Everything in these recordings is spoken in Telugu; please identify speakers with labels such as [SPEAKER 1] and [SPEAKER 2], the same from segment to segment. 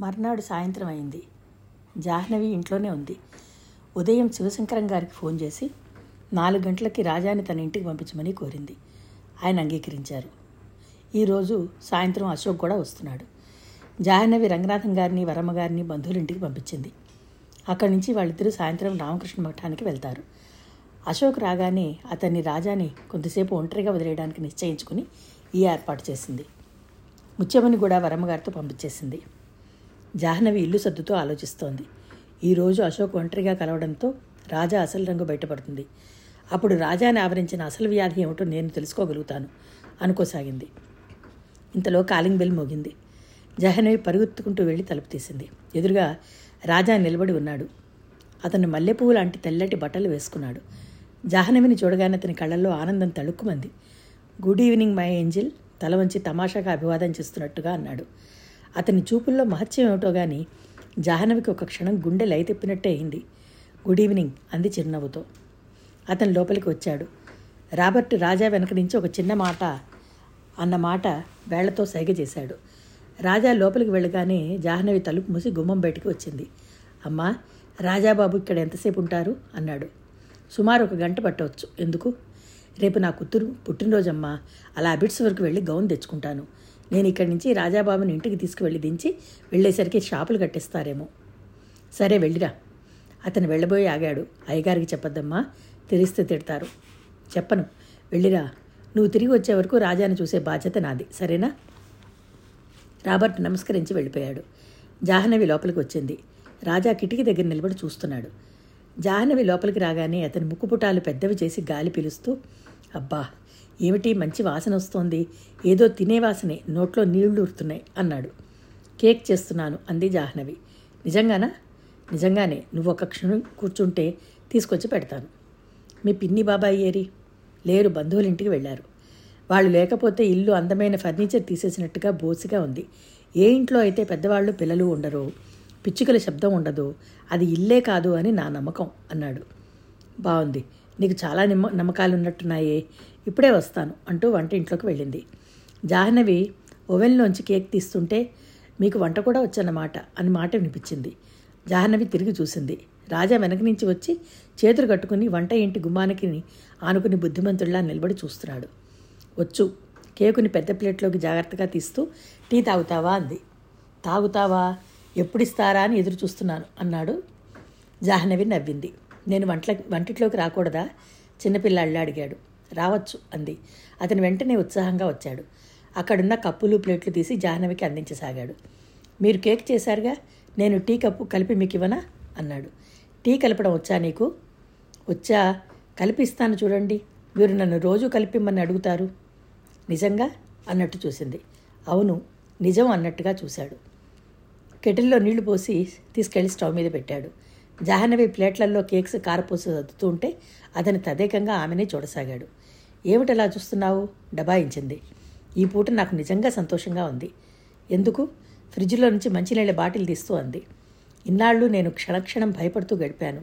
[SPEAKER 1] మర్నాడు సాయంత్రం అయింది. జాహ్నవి ఇంట్లోనే ఉంది. ఉదయం శివశంకరం గారికి ఫోన్ చేసి నాలుగు గంటలకి రాజాని తన ఇంటికి పంపించమని కోరింది. ఆయన అంగీకరించారు. ఈరోజు సాయంత్రం అశోక్ కూడా వస్తున్నాడు. జాహ్నవి రంగనాథం గారిని వరమ్మ గారిని బంధువుల ఇంటికి పంపించింది. అక్కడి నుంచి వాళ్ళిద్దరూ సాయంత్రం రామకృష్ణ మఠానికి వెళ్తారు. అశోక్ రాగానే అతన్ని రాజాని కొంతసేపు ఒంటరిగా వదిలేయడానికి నిశ్చయించుకుని ఈ ఏర్పాటు చేసింది. ముత్యమని కూడా వరమ్మగారితో పంపించేసింది. జాహ్నవి ఇల్లు సర్దుతో ఆలోచిస్తోంది. ఈరోజు అశోక్ ఒంటరిగా కలవడంతో రాజా అసలు రంగు బయటపడుతుంది. అప్పుడు రాజాని ఆవరించిన అసలు వ్యాధి ఏమిటో నేను తెలుసుకోగలుగుతాను అనుకోసాగింది. ఇంతలో కాలింగ్ బెల్ మోగింది. జహనవి పరుగెత్తుకుంటూ వెళ్ళి తలుపు తీసింది. ఎదురుగా రాజా నిలబడి ఉన్నాడు. అతను మల్లెపువ్వు లాంటి తెల్లటి బట్టలు వేసుకున్నాడు. జాహ్నవిని చూడగానే అతని కళ్ళల్లో ఆనందం తళుక్కుమంది. Good evening my angel. తల వంచి తమాషాగా అభివాదం చేస్తున్నట్టుగా అన్నాడు. అతని చూపుల్లో మహత్యం ఏమిటో గాని జాహ్నవికి ఒక క్షణం గుండె లయ అయింది. గుడ్ ఈవినింగ్ అంది చిరునవ్వుతో. అతను లోపలికి వచ్చాడు. రాబర్ట్ రాజా వెనక నుంచి ఒక చిన్న మాట అన్న మాట వేళ్ళతో సైగ చేశాడు. రాజా లోపలికి వెళ్ళగానే జాహ్నవి తలుపు మూసి గుమ్మం బయటికి వచ్చింది. అమ్మా రాజాబాబు ఇక్కడ ఎంతసేపు ఉంటారు? అన్నాడు. సుమారు ఒక గంట పట్టవచ్చు. ఎందుకు? రేపు నా కూతురు పుట్టినరోజమ్మా. అలా అబిట్స్ వరకు వెళ్ళి గౌన్ తెచ్చుకుంటాను. నేను ఇక్కడి నుంచి రాజాబాబుని ఇంటికి తీసుకువెళ్ళి దించి వెళ్ళేసరికి షాపులు కట్టిస్తారేమో. సరే వెళ్ళిరా. అతను వెళ్ళబోయి ఆగాడు. అయ్యగారికి చెప్పొద్దమ్మా. తెలిస్తే తిడతారు. చెప్పను. వెళ్ళిరా. నువ్వు తిరిగి వచ్చే వరకు రాజాని చూసే బాధ్యత నాది. సరేనా? రాబర్ట్ నమస్కరించి వెళ్ళిపోయాడు. జాహ్నవి లోపలికి వచ్చింది. రాజా కిటికీ దగ్గర నిలబడి చూస్తున్నాడు. జాహ్నవి లోపలికి రాగానే అతని ముక్కుపుటాలు పెద్దవి చేసి గాలి పీలుస్తూ అబ్బా! ఏమిటి? మంచి వాసన వస్తోంది. ఏదో తినే వాసనే. నోట్లో నీళ్ళు ఊరుతున్నాయి అన్నాడు. కేక్ చేస్తున్నాను అంది జాహ్నవి. నిజంగానా? నిజంగానే. నువ్వు ఒక క్షణం కూర్చుంటే తీసుకొచ్చి పెడతాను. మీ పిన్ని బాబాయ్ ఏరి? లేరు. బంధువుల ఇంటికి వెళ్ళారు. వాళ్ళు లేకపోతే ఇల్లు అందమైన ఫర్నిచర్ తీసేసినట్టుగా బోసిగా ఉంది. ఏ ఇంట్లో అయితే పెద్దవాళ్ళు పిల్లలు ఉండరు పిచ్చుకల శబ్దం ఉండదు అది ఇల్లే కాదు అని నా నమ్మకం అన్నాడు. బాగుంది నీకు చాలా నిమ్మ నమ్మకాలు ఉన్నట్టున్నాయే ఇప్పుడే వస్తాను అంటూ వంట ఇంట్లోకి వెళ్ళింది. జాహ్నవి ఓవెన్లోంచి కేక్ తీస్తుంటే మీకు వంట కూడా వచ్చన్నమాట అని మాట వినిపించింది. జాహ్నవి తిరిగి చూసింది. రాజా వెనక నుంచి వచ్చి చేతులు కట్టుకుని వంట ఇంటి గుమ్మానికి ఆనుకుని బుద్ధిమంతుడిలా నిలబడి చూస్తున్నాడు. వచ్చు కేకుని పెద్ద ప్లేట్లోకి జాగ్రత్తగా తీస్తూ టీ తాగుతావా? అంది. తాగుతావా? ఎప్పుడిస్తారా అని ఎదురు చూస్తున్నాను అన్నాడు జాహ్నవి నవ్వింది. నేను వంట వంటిట్లోకి రాకూడదా? చిన్నపిల్లాళ్ళు అడిగాడు. రావచ్చు అంది. అతను వెంటనే ఉత్సాహంగా వచ్చాడు. అక్కడున్న కప్పులు ప్లేట్లు తీసి జాహ్నవికి అందించసాగాడు. మీరు కేక్ చేశారుగా? నేను టీ కప్పు కలిపి మీకు ఇవ్వనా? అన్నాడు. టీ కలపడం వచ్చా నీకు? వచ్చా. కలిపిస్తాను చూడండి. మీరు నన్ను రోజు కలిపిమ్మని అడుగుతారు. నిజంగా? అన్నట్టు చూసింది. అవును నిజం అన్నట్టుగా చూశాడు. కెటిల్లో నీళ్ళు పోసి తీసుకెళ్ళి స్టవ్ మీద పెట్టాడు. జాహ్నవి ప్లేట్లలో కేక్స్ కారపూస సర్దుతూ ఉంటే అతను తదేకంగా ఆమెనే చూడసాగాడు. ఏమిటలా చూస్తున్నావు? డబాయించింది ఈ పూట నాకు నిజంగా సంతోషంగా ఉంది. ఎందుకు? ఫ్రిడ్జ్లో నుంచి మంచినీళ్ళ బాటిల్ తీస్తూ అంది. ఇన్నాళ్ళు నేను క్షణక్షణం భయపడుతూ గడిపాను.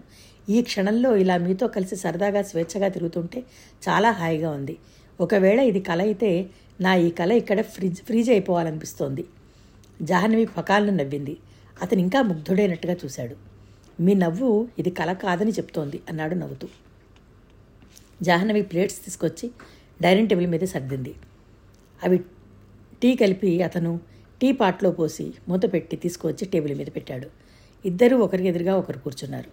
[SPEAKER 1] ఈ క్షణంలో ఇలా మీతో కలిసి సరదాగా స్వేచ్ఛగా తిరుగుతుంటే చాలా హాయిగా ఉంది. ఒకవేళ ఇది కల అయితే నా ఈ కళ ఇక్కడ ఫ్రిజ్ ఫ్రీజ్ అయిపోవాలనిపిస్తోంది. జాహ్నవి పకాలను నవ్వింది. అతను ఇంకా ముగ్ధుడైనట్టుగా చూశాడు. మీ నవ్వు ఇది కల కాదని చెప్తోంది అన్నాడు నవ్వుతూ. జాహ్నవి ప్లేట్స్ తీసుకొచ్చి డైనింగ్ టేబుల్ మీద సర్దింది. అవి టీ కలిపి అతను టీ పాట్లో పోసి మూత పెట్టి తీసుకువచ్చి టేబుల్ మీద పెట్టాడు. ఇద్దరూ ఒకరికి ఎదురుగా ఒకరు కూర్చున్నారు.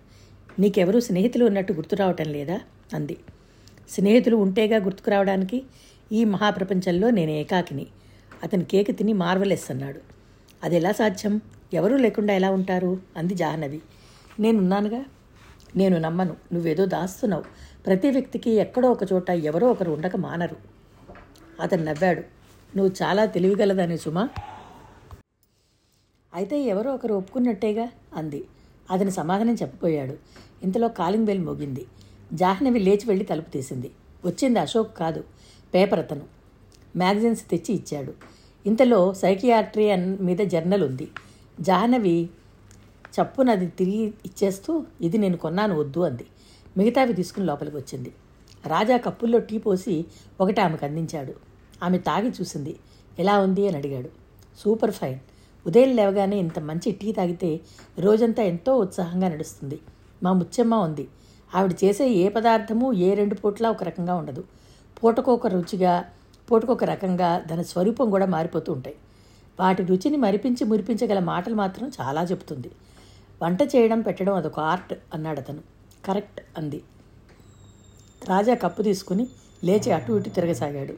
[SPEAKER 1] నీకెవరూ స్నేహితులు ఉన్నట్టు గుర్తు రావటం లేదా? అంది. స్నేహితులు ఉంటేగా గుర్తుకు రావడానికి ఈ మహాప్రపంచంలో నేను ఏకాకిని. అతని కేక్ తిని మార్వలెస్ అన్నాడు. అది ఎలా సాధ్యం? ఎవరూ లేకుండా ఎలా ఉంటారు? అంది జాహ్నవి. నేనున్నానుగా? నేను నమ్మను. నువ్వేదో దాస్తున్నావు. ప్రతి వ్యక్తికి ఎక్కడో ఒక చోట ఎవరో ఒకరు ఉండక మానరు. అతను నవ్వాడు. నువ్వు చాలా తెలివిగలదని సుమా. అయితే ఎవరో ఒకరు ఒప్పుకున్నట్టేగా? అంది. అతని సమాధానం చెప్పబోయాడు. ఇంతలో కాలింగ్ బెల్ మోగింది. జాహ్నవి లేచి వెళ్ళి తలుపు తీసింది. వచ్చింది అశోక్ కాదు. పేపర్ అతను. మ్యాగజైన్స్ తెచ్చి ఇచ్చాడు. ఇంతలో సైకియాట్రీ అన్ మీద జర్నల్ ఉంది. జాహ్నవి చప్పున అది తిరిగి ఇచ్చేస్తూ ఇది నేను కొన్నాను వద్దు అంది. మిగతావి తీసుకుని లోపలికి వచ్చింది. రాజా కప్పుల్లో టీ పోసి ఒకటి ఆమెకు అందించాడు. ఆమె తాగి చూసింది. ఎలా ఉంది అని అడిగాడు. Super fine. ఉదయం లేవగానే ఇంత మంచి టీ తాగితే రోజంతా ఎంతో ఉత్సాహంగా నడుస్తుంది. మా ముచ్చమ్మ ఉంది. ఆవిడ చేసే ఏ పదార్థము ఏ రెండు పూట్లా ఒక రకంగా ఉండదు. పూటకొక రుచిగా పూటకొక రకంగా దాని స్వరూపం కూడా మారిపోతూ ఉంటాయి. వాటి రుచిని మరిపించి మురిపించగల మాటలు మాత్రం చాలా చెబుతుంది. వంట చేయడం పెట్టడం అదొక ఆర్ట్ అన్నాడు అతను కరెక్ట్ అంది. రాజా కప్పు తీసుకుని లేచి అటు ఇటు తిరగసాగాడు.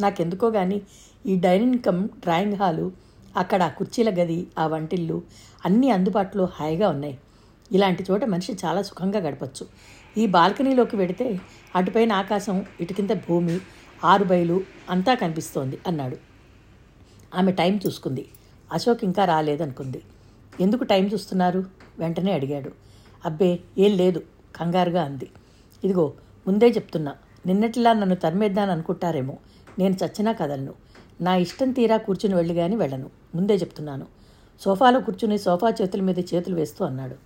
[SPEAKER 1] నాకెందుకో కానీ ఈ డైనింగ్ కమ్ డ్రాయింగ్ హాలు అక్కడ ఆ కుర్చీల గది ఆ వంటిల్లు అన్నీ అందుబాటులో హాయిగా ఉన్నాయి. ఇలాంటి చోట మనిషి చాలా సుఖంగా గడపచ్చు. ఈ బాల్కనీలోకి వెడితే అటుపైన ఆకాశం ఇటు కింద భూమి ఆరు బయలు అంతా కనిపిస్తోంది అన్నాడు. ఆమె టైం చూసుకుంది. అశోక్ ఇంకా రాలేదనుకుంది. ఎందుకు టైం చూస్తున్నారు? వెంటనే అడిగాడు. అబ్బే ఏం లేదు కంగారుగా అంది. ఇదిగో ముందే చెప్తున్నా నిన్నటిలా నన్ను తరిమేద్దాను అనుకుంటారేమో. నేను చచ్చినా కదలను. నా ఇష్టం తీరా కూర్చుని వెళ్ళి కానీ వెళ్ళను. ముందే చెప్తున్నాను. సోఫాలో కూర్చుని సోఫా చేతుల మీద చేతులు వేస్తూ అన్నాడు.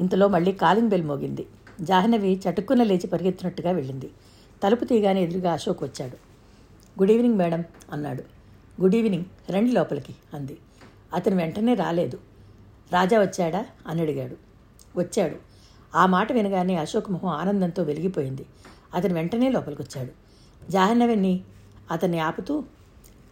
[SPEAKER 1] ఇంతలో మళ్ళీ కాలింగ్ బెల్ మోగింది. జాహ్నవి చటుక్కున లేచి పరిగెత్తినట్టుగా వెళ్ళింది. తలుపు తీయగానే ఎదురుగా అశోక్ వచ్చాడు. గుడ్ ఈవినింగ్ మేడం అన్నాడు. గుడ్ ఈవినింగ్ రండి లోపలికి అంది. అతను వెంటనే రాలేదు. రాజా వచ్చాడా? అని అడిగాడు. వచ్చాడు. ఆ మాట వినగానే అశోక్ మొహం ఆనందంతో వెలిగిపోయింది. అతను వెంటనే లోపలికి వచ్చాడు జాహ్నవిని అతన్ని ఆపుతూ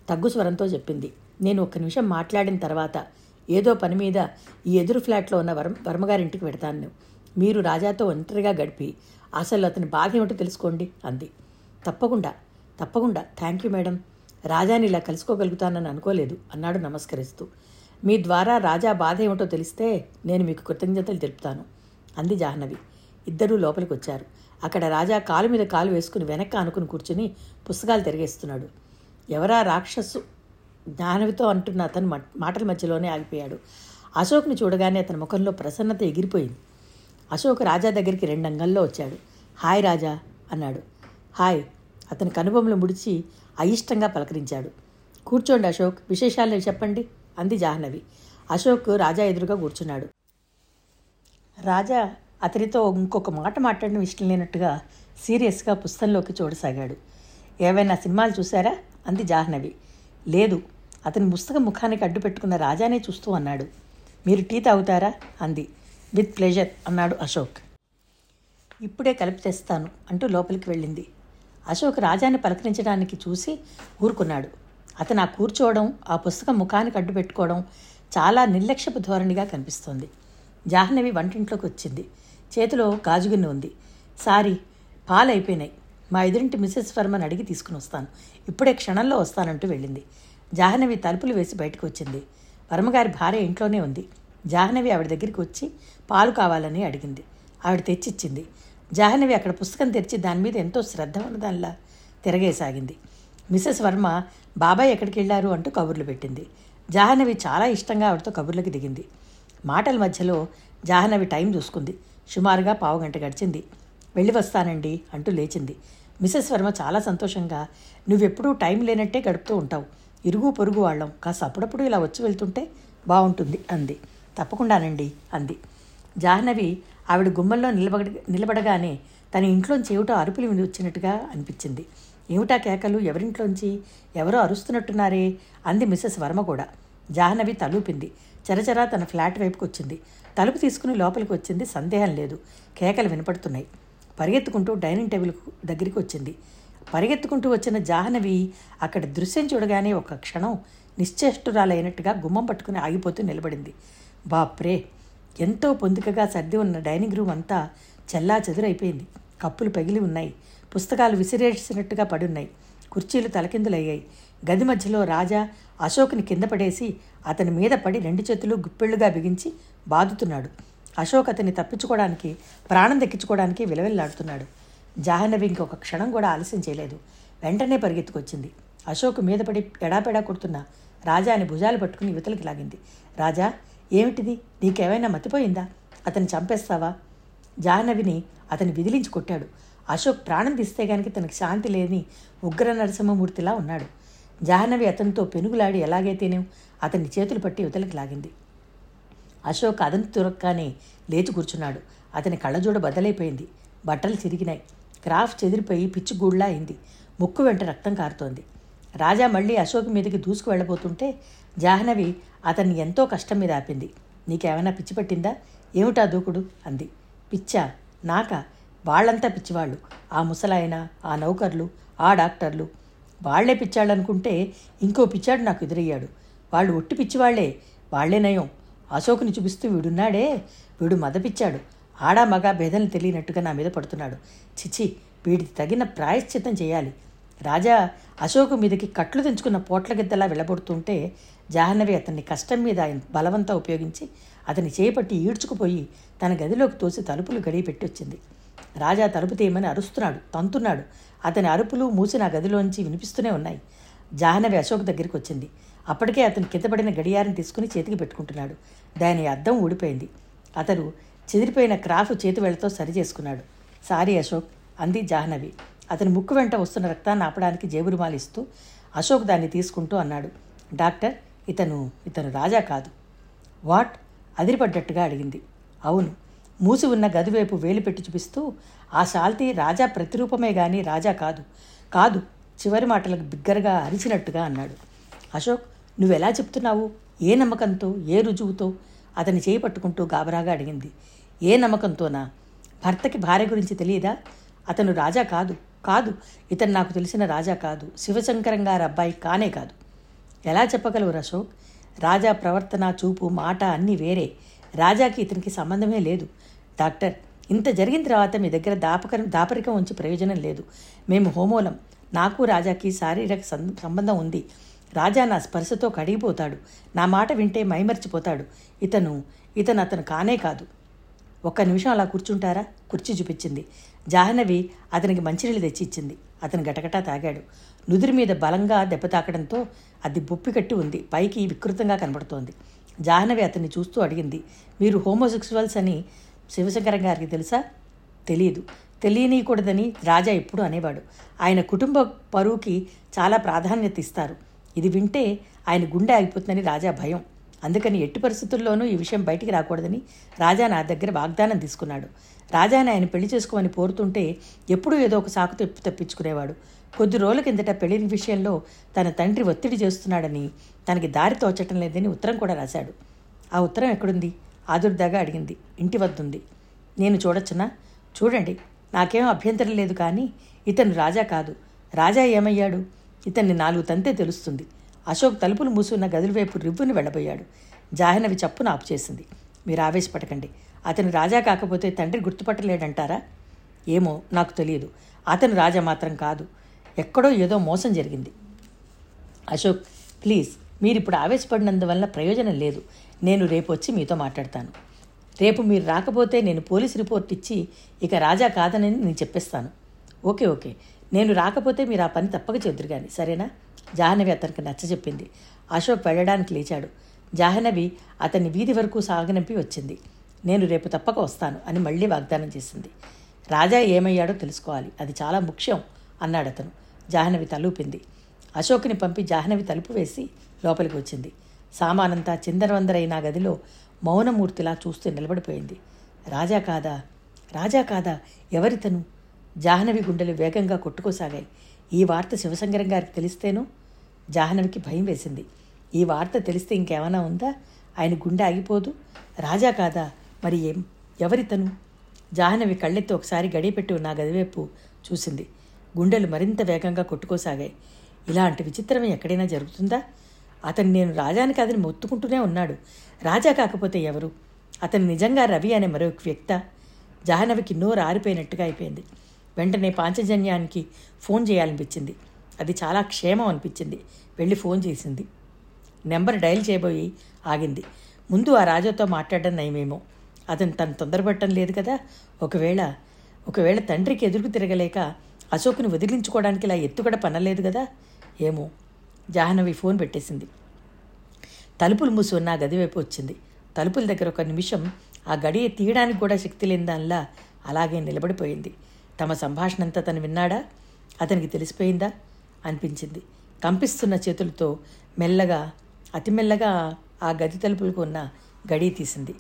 [SPEAKER 1] తగ్గు స్వరంతో చెప్పింది. నేను ఒక్క నిమిషం మాట్లాడిన తర్వాత ఏదో పని మీద ఈ ఎదురు ఫ్లాట్లో ఉన్న వర్మ వర్మగారింటికి పెడతాను మీరు రాజాతో ఒంటరిగా గడిపి అసలు అతని బాధ ఏమిటో తెలుసుకోండి అంది. తప్పకుండా తప్పకుండా. Thank you madam. రాజాని ఇలా కలుసుకోగలుగుతానని అనుకోలేదు అన్నాడు నమస్కరిస్తూ. మీ ద్వారా రాజా బాధ ఏమిటో తెలిస్తే నేను మీకు కృతజ్ఞతలు తెలుపుతాను. అంది జాహ్నవి. ఇద్దరూ లోపలికి వచ్చారు అక్కడ రాజా కాలు మీద కాలు వేసుకుని వెనక్కి ఆనుకుని కూర్చుని పుస్తకాలు తిరిగేస్తున్నాడు. ఎవరా రాక్షసు? జ్ఞానవితో అంటున్న అతను మాటల మధ్యలోనే ఆగిపోయాడు. అశోక్ని చూడగానే అతని ముఖంలో ప్రసన్నత ఎగిరిపోయింది. అశోక్ రాజా దగ్గరికి రెండు అంగల్లో వచ్చాడు. హాయ్ రాజా అన్నాడు. హాయ్ అతని కనుబొమ్మలు ముడిచి అయిష్టంగా పలకరించాడు. కూర్చోండి అశోక్ విశేషాలు చెప్పండి. అంది జాహ్నవి. అశోక్ రాజా ఎదురుగా కూర్చున్నాడు. రాజా అతనితో ఇంకొక మాట మాట్లాడడం ఇష్టం లేనట్టుగా సీరియస్గా పుస్తకంలోకి చూడసాగాడు. ఏవైనా సినిమాలు చూశారా? అంది జాహ్నవి. లేదు అతని పుస్తకం ముఖానికి అడ్డు పెట్టుకున్న రాజానే చూస్తూ అన్నాడు. మీరు టీ తాగుతారా? అంది. విత్ ప్లెజర్ అన్నాడు అశోక్. ఇప్పుడే కలిపి తెస్తాను అంటూ లోపలికి వెళ్ళింది. అశోక్ రాజాని పలకరించడానికి చూసి ఊరుకున్నాడు. అతను ఆ కూర్చోవడం ఆ పుస్తకం ముఖానికి అడ్డు పెట్టుకోవడం చాలా నిర్లక్ష్యపు ధోరణిగా కనిపిస్తోంది. జాహ్నవి వంటింట్లోకి వచ్చింది. చేతిలో గాజుగిన్నె ఉంది. సారీ పాలు అయిపోయినాయి. మా ఎదురింటి మిస్సెస్ వర్మని అడిగి తీసుకుని వస్తాను. ఇప్పుడే క్షణంలో వస్తానంటూ వెళ్ళింది. జాహ్నవి తలుపులు వేసి బయటకు వచ్చింది. వర్మగారి భార్య ఇంట్లోనే ఉంది. జాహ్నవి ఆవిడ దగ్గరికి వచ్చి పాలు కావాలని అడిగింది. ఆవిడ తెచ్చిచ్చింది. జాహ్నవి అక్కడ పుస్తకం తెరిచి దాని మీద ఎంతో శ్రద్ధ ఉన్నదానిలా తిరగేసాగింది. మిస్సెస్ వర్మ బాబాయ్ ఎక్కడికి వెళ్ళారు అంటూ కబుర్లు పెట్టింది. జాహ్నవి చాలా ఇష్టంగా ఆవిడతో కబుర్లకి దిగింది. మాటల మధ్యలో జాహ్నవి టైం చూసుకుంది. సుమారుగా పావుగంట గడిచింది. వెళ్ళి వస్తానండి అంటూ లేచింది. మిసెస్ వర్మ చాలా సంతోషంగా నువ్వెప్పుడూ టైం లేనట్టే గడుపుతూ ఉంటావు. ఇరుగు పొరుగు వాళ్ళం. కాస్త అప్పుడప్పుడు ఇలా వచ్చి వెళ్తుంటే బాగుంటుంది అంది. తప్పకుండానండి అంది. జాహ్నవి ఆవిడ గుమ్మల్లో నిలబడ నిలబడగానే తన ఇంట్లోంచి ఏమిటో అరుపులు వచ్చినట్టుగా అనిపించింది. ఏమిటా కేకలు? ఎవరింట్లోంచి? ఎవరో అరుస్తున్నట్టున్నారే అంది మిస్సెస్ వర్మ కూడా. జాహ్నవి తలూపింది. చరచరా తన ఫ్లాట్ వైపుకి వచ్చింది తలుపు తీసుకుని లోపలికి వచ్చింది సందేహం లేదు. కేకలు వినపడుతున్నాయి. పరిగెత్తుకుంటూ డైనింగ్ టేబుల్ దగ్గరికి వచ్చింది పరిగెత్తుకుంటూ వచ్చిన జాహ్నవి అక్కడ దృశ్యం చూడగానే ఒక క్షణం నిశ్చేష్టురాలైనట్టుగా గుమ్మం పట్టుకుని ఆగిపోతూ నిలబడింది. బాప్రే! ఎంతో పొందికగా సర్ది ఉన్న డైనింగ్ రూమ్ అంతా చెల్లా చెదురైపోయింది. కప్పులు పగిలి ఉన్నాయి. పుస్తకాలు విసిరేసినట్టుగా పడున్నాయి. కుర్చీలు తలకిందులయ్యాయి. గది మధ్యలో రాజా అశోక్ని కింద పడేసి అతని మీద పడి రెండు చేతులు గుప్పెళ్ళుగా బిగించి బాదుతున్నాడు. అశోక్ అతన్ని తప్పించుకోవడానికి ప్రాణం దక్కించుకోవడానికి విలవిల్లాడుతున్నాడు. జాహ్నవి ఇంకొక క్షణం కూడా ఆలస్యం చేయలేదు. వెంటనే పరిగెత్తుకొచ్చింది. అశోక్ మీద పడి ఎడాపెడా కొడుతున్న రాజాని భుజాలు పట్టుకుని యువతలకి లాగింది. రాజా ఏమిటిది? నీకేమైనా మతిపోయిందా? అతన్ని చంపేస్తావా? జాహ్నవిని అతని విదిలించి కొట్టాడు. అశోక్ ప్రాణం తీస్తే గానికి తనకి శాంతి లేని ఉగ్ర నరసింహమూర్తిలా ఉన్నాడు. జాహ్నవి అతనితో పెనుగులాడి ఎలాగైతేనే అతని చేతులు పట్టి యువతలకి లాగింది. అశోక్ అదను తురక్కానే లేచి కూర్చున్నాడు. అతని కళ్ళజోడ బదలైపోయింది బట్టలు చిరిగినాయి. క్రాఫ్ చెదిరిపోయి పిచ్చిగూళ్ళా అయింది. ముక్కు వెంట రక్తం కారుతోంది. రాజా మళ్ళీ అశోక్ మీదకి దూసుకు వెళ్ళబోతుంటే జాహ్నవి అతన్ని ఎంతో కష్టం మీద ఆపింది. నీకేమైనా పిచ్చి పట్టిందా? ఏమిటా దూకుడు? అంది. పిచ్చా? నాకా? వాళ్ళంతా పిచ్చివాళ్ళు. ఆ ముసలాయన ఆ నౌకర్లు ఆ డాక్టర్లు. వాళ్ళే పిచ్చాళ్ళనుకుంటే ఇంకో పిచ్చాడు నాకు ఎదురయ్యాడు. వాళ్ళు ఒట్టి పిచ్చివాళ్ళే. వాళ్ళే నయం. అశోకుని చూపిస్తూ వీడున్నాడే. వీడు మదపిచ్చాడు. ఆడా మగ భేదం తెలియనట్టుగా నా మీద పడుతున్నాడు. చిచి వీడికి తగిన ప్రాయశ్చిత్తం చేయాలి. రాజా అశోకు మీదకి కట్లు తెంచుకున్న పోట్ల గిద్దలా వెళ్ళబడుతుంటే జాహ్నవి అతన్ని కష్టం మీద ఆయన బలవంతా ఉపయోగించి అతని చేపట్టి ఈడ్చుకుపోయి తన గదిలోకి తోసి తలుపులు గడియ పెట్టొచ్చింది రాజా తలుపు తీయమని అరుస్తున్నాడు తంతున్నాడు. అతని అరుపులు మూసిన గదిలోంచి వినిపిస్తూనే ఉన్నాయి. జాహ్నవి అశోక్ దగ్గరికి వచ్చింది. అప్పటికే అతను కిందపడిన గడియారం తీసుకుని చేతికి పెట్టుకుంటున్నాడు. దాని అద్దం ఊడిపోయింది. అతను చెదిరిపోయిన క్రాఫ్ చేతి వేళ్ళతో సరి చేసుకున్నాడు సారీ అశోక్ అంది జాహ్నవి. అతని ముక్కు వెంట వస్తున్న రక్తాన్ని ఆపడానికి జేబురుమాలు ఇస్తూ అశోక్ దాన్ని తీసుకుంటూ అన్నాడు. డాక్టర్ ఇతను ఇతను రాజా కాదు. వాట్? అదిరిపడ్డట్టుగా అడిగింది. అవును మూసి ఉన్న గదివైపు వేలు పెట్టి చూపిస్తూ ఆ శాల్తీ రాజా ప్రతిరూపమే గాని రాజా కాదు. కాదు చివరి మాటలకు బిగ్గరగా అరిచినట్టుగా అన్నాడు. అశోక్ నువ్వెలా చెప్తున్నావు? ఏ నమ్మకంతో ఏ రుజువుతో? అతని చేయి పట్టుకుంటూ గాబరాగా అడిగింది. ఏ నమ్మకంతోనా? భర్తకి భార్య గురించి తెలియదా? అతను రాజా కాదు. కాదు ఇతను నాకు తెలిసిన రాజా కాదు. శివశంకరం గారి అబ్బాయి కానే కాదు. ఎలా చెప్పగలవు అశోక్ రాజా ప్రవర్తన చూపు మాట అన్నీ వేరే. రాజాకి ఇతనికి సంబంధమే లేదు. డాక్టర్ ఇంత జరిగిన తర్వాత మీ దగ్గర దాపకరం దాపరికం ఉంచి ప్రయోజనం లేదు. మేము హోమోలం. నాకు రాజాకి శారీరక సంబంధం ఉంది. రాజా నా స్పర్శతో కడిగిపోతాడు. నా మాట వింటే మైమర్చిపోతాడు. ఇతను ఇతను అతను కానే కాదు. ఒక్క నిమిషం అలా కూర్చుంటారా? కుర్చీ చూపించింది. జాహ్నవి అతనికి మంచినీళ్ళు తెచ్చి ఇచ్చింది అతను గటగటా తాగాడు. నుదురు మీద బలంగా దెబ్బ తాకడంతో అది బొప్పి కట్టి ఉంది. పైకి వికృతంగా కనబడుతోంది. జాహ్నవి అతన్ని చూస్తూ అడిగింది మీరు హోమోసెక్సువల్స్ అని శివశంకరం గారికి తెలుసా? తెలియదు తెలియనీయకూడదని రాజా ఎప్పుడు అనేవాడు. ఆయన కుటుంబ పరువుకి చాలా ప్రాధాన్యత ఇస్తారు ఇది వింటే ఆయన గుండె ఆగిపోతుందని రాజా భయం. అందుకని ఎట్టి పరిస్థితుల్లోనూ ఈ విషయం బయటికి రాకూడదని రాజా నా దగ్గర వాగ్దానం తీసుకున్నాడు. రాజాని ఆయన పెళ్ళి చేసుకోమని కోరుతుంటే ఎప్పుడూ ఏదో ఒక సాకు తెప్పి తప్పించుకునేవాడు. కొద్ది రోజుల కిందట పెళ్ళి విషయంలో తన తండ్రి ఒత్తిడి చేస్తున్నాడని తనకి దారి తోచటం లేదని ఉత్తరం కూడా రాశాడు. ఆ ఉత్తరం ఎక్కడుంది? ఆదుర్దాగా అడిగింది. ఇంటి వద్దుంది. నేను చూడొచ్చునా? చూడండి నాకేం అభ్యంతరం లేదు కానీ ఇతను రాజా కాదు. రాజా ఏమయ్యాడు? ఇతన్ని నాలుగు తంతే తెలుస్తుంది. అశోక్ తలుపులు మూసున్న గదుల వైపు రివ్వుని వెళ్ళబోయాడు. జాహ్నవి చప్పున ఆపు చేసింది. మీరు ఆవేశపడకండి. అతను రాజా కాకపోతే తండ్రి గుర్తుపట్టలేడంటారా? ఏమో నాకు తెలియదు. అతను రాజా మాత్రం కాదు. ఎక్కడో ఏదో మోసం జరిగింది. అశోక్ ప్లీజ్ మీరు ఇప్పుడు ఆవేశపడినందువల్ల ప్రయోజనం లేదు. నేను రేపు వచ్చి మీతో మాట్లాడతాను. రేపు మీరు రాకపోతే నేను పోలీస్ రిపోర్ట్ ఇచ్చి ఇక రాజా కాదని నేను చెప్పేస్తాను. Okay okay. నేను రాకపోతే మీరు ఆ పని తప్పక చెద్దురు కానీ సరేనా? జాహ్నవి అతనికి నచ్చ చెప్పింది. అశోక్ వెళ్ళడానికి లేచాడు. జాహ్నవి అతన్ని వీధి వరకు సాగనంపి వచ్చింది. నేను రేపు తప్పక వస్తాను అని మళ్ళీ వాగ్దానం చేసింది. రాజా ఏమయ్యాడో తెలుసుకోవాలి. అది చాలా ముఖ్యం అన్నాడు అతను జాహ్నవి తలూపింది. అశోక్ని పంపి జాహ్నవి తలుపు వేసి లోపలికి వచ్చింది సామానంతా చిందరవందరైన గదిలో మౌనమూర్తిలా చూస్తూ నిలబడిపోయింది. రాజా కాదా? రాజా కాదా? ఎవరితను? జాహ్నవి గుండెలు వేగంగా కొట్టుకోసాగాయి. ఈ వార్త శివశంకరం గారికి తెలిస్తేనో? జాహ్నవికి భయం వేసింది. ఈ వార్త తెలిస్తే ఇంకేమైనా ఉందా? ఆయన గుండె ఆగిపోదు. రాజా కాదా? మరి ఏం? ఎవరితను? జాహ్నవి కళ్ళెత్తి ఒకసారి గడిపెట్టి నా గదివైపు చూసింది. గుండెలు మరింత వేగంగా కొట్టుకోసాగాయి. ఇలాంటి విచిత్రం ఎక్కడైనా జరుగుతుందా? అతను నేను రాజాని కాదని మొత్తుకుంటూనే ఉన్నాడు. రాజా కాకపోతే ఎవరు? అతను నిజంగా రవి అనే మరో వ్యక్త. జాహ్నవికి నోరు ఆరిపోయినట్టుగా అయిపోయింది. వెంటనే పాంచజన్యానికి ఫోన్ చేయాలనిపించింది. అది చాలా క్షేమం అనిపించింది. వెళ్ళి ఫోన్ చేసింది. నెంబర్ డయల్ చేయబోయి ఆగింది. ముందు ఆ రాజాతో మాట్లాడడం నయమేమో. అతను తను తొందరపడటం లేదు కదా. ఒకవేళ ఒకవేళ తండ్రికి ఎదురుకు తిరగలేక అశోక్ని వదిలించుకోవడానికి ఇలా ఎత్తు కూడా పనలేదు కదా? ఏమో. జాహ్నవి ఫోన్ పెట్టేసింది. తలుపులు మూసి ఉన్న గదివైపు వచ్చింది. తలుపుల దగ్గర ఒక నిమిషం ఆ గడియ తీయడానికి కూడా శక్తి లేని దానిలా అలాగే నిలబడిపోయింది. తమ సంభాషణ అంతా తను విన్నాడా? అతనికి తెలిసిపోయిందా? అనిపించింది. కంపిస్తున్న చేతులతో మెల్లగా అతి మెల్లగా ఆ గది తలుపులకు ఉన్న గడియ తీసింది.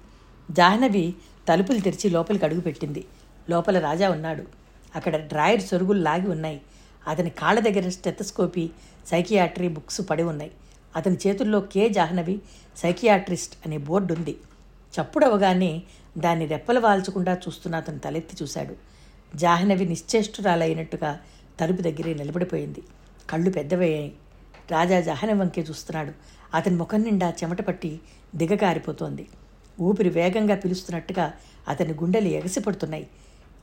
[SPEAKER 1] జాహ్నవి తలుపులు తెరిచి లోపలికి అడుగుపెట్టింది లోపల రాజా ఉన్నాడు. అక్కడ డ్రాయర్ సొరుగులు లాగి ఉన్నాయి. అతని కాళ్ళ దగ్గర స్టెతస్కోపీ సైకియాట్రీ బుక్స్ పడి ఉన్నాయి. అతని చేతుల్లో కే జాహ్నవి సైకియాట్రిస్ట్ అనే బోర్డు ఉంది. చప్పుడవగానే దాన్ని రెప్పలు వాల్చకుండా చూస్తున్న అతను తలెత్తి చూశాడు. జాహ్నవి నిశ్చేష్టురాలైనట్టుగా తలుపు దగ్గరే నిలబడిపోయింది. కళ్ళు పెద్దవయ్యాయి. రాజా జాహ్నవి వంకే చూస్తున్నాడు. అతని ముఖం నిండా చెమట పట్టి దిగకారిపోతోంది. ఊపిరి వేగంగా పిలుస్తున్నట్టుగా అతని గుండెలు ఎగసిపడుతున్నాయి.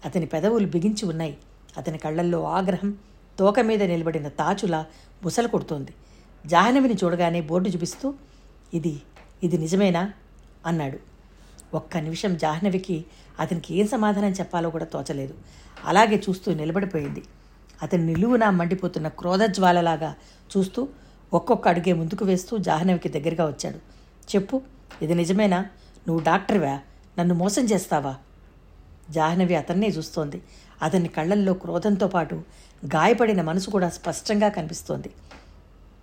[SPEAKER 1] అతని పెదవులు బిగించి ఉన్నాయి. అతని కళ్ళల్లో ఆగ్రహం తోక మీద నిలబడిన తాచులా బుసలు కొడుతోంది. జాహ్నవిని చూడగానే బోర్డు చూపిస్తూ ఇది ఇది నిజమేనా? అన్నాడు. ఒక్క నిమిషం జాహ్నవికి అతనికి ఏం సమాధానం చెప్పాలో కూడా తోచలేదు. అలాగే చూస్తూ నిలబడిపోయింది. అతను నిలువునా మండిపోతున్న క్రోధజ్వాలలాగా చూస్తూ ఒక్కొక్క అడుగే ముందుకు వేస్తూ జాహ్నవికి దగ్గరగా వచ్చాడు. చెప్పు ఇది నిజమేనా? నువ్వు డాక్టర్వా? నన్ను మోసం చేస్తావా? జాహ్నవి అతన్నే చూస్తోంది. అతని కళ్ళల్లో క్రోధంతో పాటు గాయపడిన మనసు కూడా స్పష్టంగా కనిపిస్తోంది.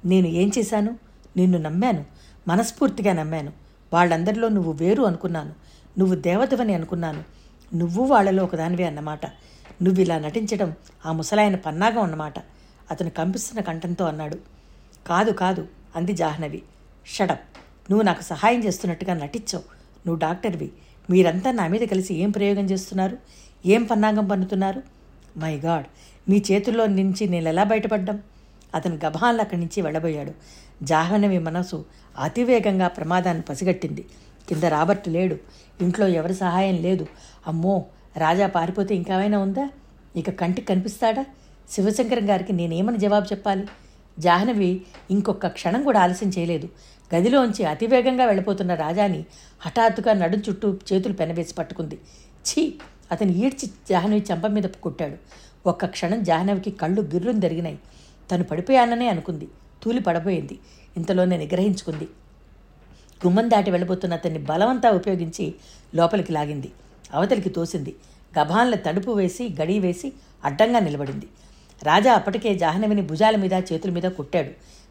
[SPEAKER 1] నేను ఏం చేశాను? నిన్ను నమ్మాను. మనస్ఫూర్తిగా నమ్మాను. వాళ్ళందరిలో నువ్వు వేరు అనుకున్నాను. నువ్వు దేవతవని అనుకున్నాను. నువ్వు వాళ్ళలో ఒకదానివే అన్నమాట. నువ్వు ఇలా నటించడం ఆ ముసలాయన పన్నాగం అన్నమాట. అతను కంపిస్తున్న కంఠంతో అన్నాడు. కాదు కాదు అంది జాహ్నవి. షడప్. నువ్వు నాకు సహాయం చేస్తున్నట్టుగా నటించావు. నువ్వు డాక్టర్వి. మీరంతా నా మీద కలిసి ఏం ప్రయోగం చేస్తున్నారు? ఏం పన్నాగం పన్నుతున్నారు? మై గాడ్ మీ చేతుల్లో నుంచి నేను ఎలా బయటపడ్డం? అతను గభాన్లు అక్కడి నుంచి వెళ్ళబోయాడు. జాహ్నవి మనసు అతివేగంగా ప్రమాదాన్ని పసిగట్టింది. కింద రాబర్ట్ లేడు. ఇంట్లో ఎవరి సహాయం లేదు. అమ్మో రాజా పారిపోతే ఇంకేమైనా ఉందా? ఇక కంటికి కనిపిస్తాడా? శివశంకరం గారికి నేనేమని జవాబు చెప్పాలి? జాహ్నవి ఇంకొక క్షణం కూడా ఆలస్యం చేయలేదు. గదిలోంచి అతివేగంగా వెళ్ళిపోతున్న రాజాని హఠాత్తుగా నడుం చుట్టూ చేతులు పెనవేసి పట్టుకుంది. ఛీ అతను ఈడ్చి జాహ్నవి చెంప మీద కొట్టాడు. ఒక్క క్షణం జాహ్నవికి కళ్ళు గిర్రును జరిగినాయి. తను పడిపోయాననే అనుకుంది. తూలి పడబోయింది. ఇంతలోనే నిగ్రహించుకుంది. గుమ్మం దాటి వెళ్ళబోతున్న అతన్ని బలవంతా ఉపయోగించి లోపలికి లాగింది. అవతలికి తోసింది. గభాన్ల తడుపు వేసి గడి వేసి అడ్డంగా నిలబడింది. రాజా అప్పటికే జాహ్నవిని భుజాల మీద చేతుల మీద కొట్టాడు.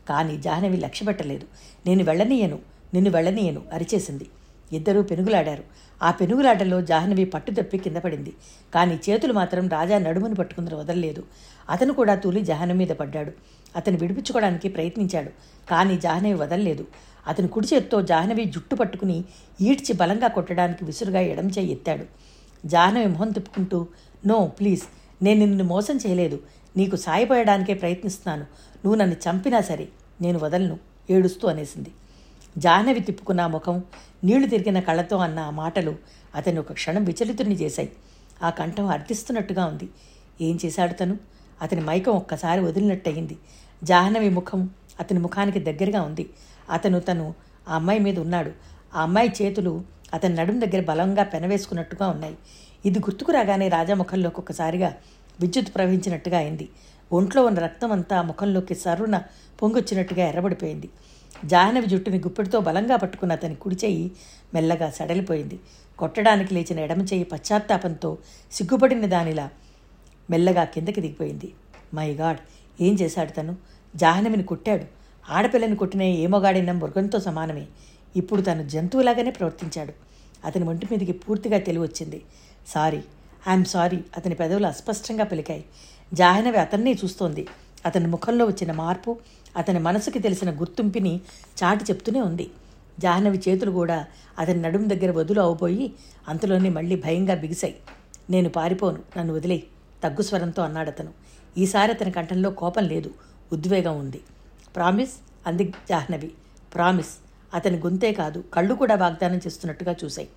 [SPEAKER 1] కానీ జాహ్నవి లక్ష్యపెట్టలేదు. నేను వెళ్ళనీయను నిన్ను వెళ్ళనీయను అరిచేసింది. ఇద్దరూ పెనుగులాడారు. ఆ పెనుగులాటలో జాహ్నవి పట్టుదప్పి కింద పడింది. కానీ చేతులు మాత్రం రాజా నడుమును పట్టుకుందని వదలలేదు. అతను కూడా తూలి జాహ్నవి మీద పడ్డాడు. అతను విడిపించుకోవడానికి ప్రయత్నించాడు. కానీ జాహ్నవి వదలలేదు. అతను కుడి చేత్తో జాహ్నవి జుట్టు పట్టుకుని ఈడ్చి బలంగా కొట్టడానికి విసురుగా ఎడం చేయి ఎత్తాడు. జాహ్నవి మొహం తిప్పుకుంటూ నో ప్లీజ్ నేను నిన్ను మోసం చేయలేదు. నీకు సాయపడడానికే ప్రయత్నిస్తున్నాను. నువ్వు నన్ను చంపినా సరే నేను వదలను ఏడుస్తూ అనేసింది. జాహ్నవి తిప్పుకున్న ముఖం నీళ్ళు తిరిగిన కళ్ళతో అన్న ఆ మాటలు అతను ఒక క్షణం విచలితుని చేశాయి. ఆ కంఠం అర్థిస్తున్నట్టుగా ఉంది. ఏం చేశాడు తను? అతని మైకం ఒక్కసారి వదిలినట్టయింది. జాహ్నవి ముఖం అతని ముఖానికి దగ్గరగా ఉంది. అతను తను ఆ అమ్మాయి మీద ఉన్నాడు. ఆ అమ్మాయి చేతులు అతని నడుం దగ్గర బలంగా పెనవేసుకున్నట్టుగా ఉన్నాయి. ఇది గుర్తుకు రాగానే రాజా ముఖంలోకి ఒక్కసారిగా విద్యుత్ ప్రవహించినట్టుగా అయింది. ఒంట్లో ఉన్న రక్తం అంతా ముఖంలోకి సర్రున పొంగొచ్చినట్టుగా ఎర్రబడిపోయింది. జాహ్నవి జుట్టుని గుప్పెడితో బలంగా పట్టుకున్న అతని కుడి చెయ్యి మెల్లగా సడలిపోయింది. కొట్టడానికి లేచిన ఎడమ చెయ్యి పశ్చాత్తాపంతో సిగ్గుపడిన దానిలా మెల్లగా కిందకి దిగిపోయింది. మై గాడ్ ఏం చేశాడు తను? జాహ్నవిని కొట్టాడు. ఆడపిల్లని కొట్టిన ఏ మృగంతో సమానమే. ఇప్పుడు తను జంతువులాగానే ప్రవర్తించాడు. అతని ఒంటి మీదకి పూర్తిగా తెలివచ్చింది సారీ ఐఎమ్ సారీ అతని పెదవులు అస్పష్టంగా పలికాయి. జాహ్నవి అతన్నే చూస్తోంది. అతని ముఖంలో వచ్చిన మార్పు అతని మనసుకి తెలిసిన గుర్తింపుని చాటి చెప్తూనే ఉంది. జాహ్నవి చేతులు కూడా అతని నడుము దగ్గర వదులు అవబోయి అంతలోనే మళ్ళీ భయంగా బిగిశాయి. నేను పారిపోను నన్ను వదిలేయి తగ్గు స్వరంతో అన్నాడతను. ఈసారి అతని కంఠంలో కోపం లేదు ఉద్వేగం ఉంది. ప్రామిస్ అంది జాహ్నవి. ప్రామిస్ అతని గొంతే కాదు కళ్ళు కూడా వాగ్దానం చేస్తున్నట్టుగా చూశాయి.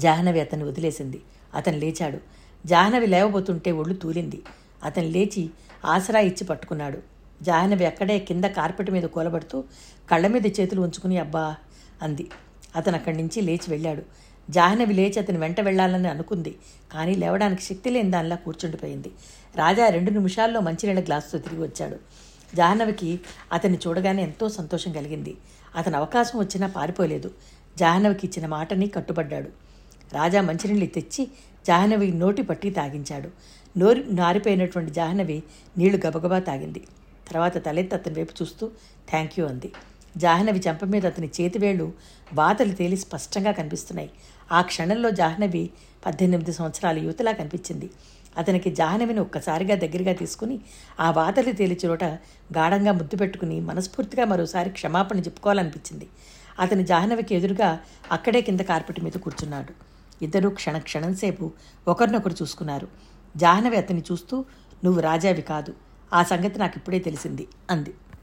[SPEAKER 1] జాహ్నవి అతన్ని వదిలేసింది. అతను లేచాడు. జాహ్నవి లేవబోతుంటే ఒళ్ళు తూలింది. అతను లేచి ఆసరా ఇచ్చి పట్టుకున్నాడు. జాహ్నవి అక్కడే కింద కార్పెట్ మీద కూలబడుతూ కళ్ళ మీద చేతులు ఉంచుకుని అబ్బా అంది. అతను అక్కడి నుంచి లేచి వెళ్ళాడు. జాహ్నవి లేచి అతని వెంట వెళ్ళాలని అనుకుంది. కానీ లేవడానికి శక్తి లేని దానిలా కూర్చుండిపోయింది. రాజా రెండు నిమిషాల్లో మంచినీళ్ళ గ్లాసుతో తిరిగి వచ్చాడు. జాహ్నవికి అతన్ని చూడగానే ఎంతో సంతోషం కలిగింది. అతను అవకాశం వచ్చినా పారిపోలేదు. జాహ్నవికి ఇచ్చిన మాటని కట్టుబడ్డాడు. రాజా మంచినీళ్ళు తెచ్చి జాహ్నవి నోటి పట్టి తాగించాడు. నోరి నారిపోయినటువంటి జాహ్నవి నీళ్ళు గబగబా తాగింది. తర్వాత తలెత్తి అతని వైపు చూస్తూ థ్యాంక్ యూ అంది. జాహ్నవి చెంప మీద అతని చేతివేళ్ళు వాతలు తేలి స్పష్టంగా కనిపిస్తున్నాయి. ఆ క్షణంలో జాహ్నవి పద్దెనిమిది సంవత్సరాల యువతలా కనిపించింది. అతనికి జాహ్నవిని ఒక్కసారిగా దగ్గరగా తీసుకుని ఆ వాతలు తేలి చోట గాఢంగా ముద్దు పెట్టుకుని మనస్ఫూర్తిగా మరోసారి క్షమాపణ చెప్పుకోవాలనిపించింది. అతని జాహ్నవికి ఎదురుగా అక్కడే కింద కార్పెట్ మీద కూర్చున్నాడు. ఇద్దరూ క్షణ క్షణం సేపు ఒకరినొకరు చూసుకున్నారు. జాహ్నవి అతన్ని చూస్తూ నువ్వు రాజావి కాదు. ఆ సంగతి నాకు ఇప్పుడే తెలిసింది అంది.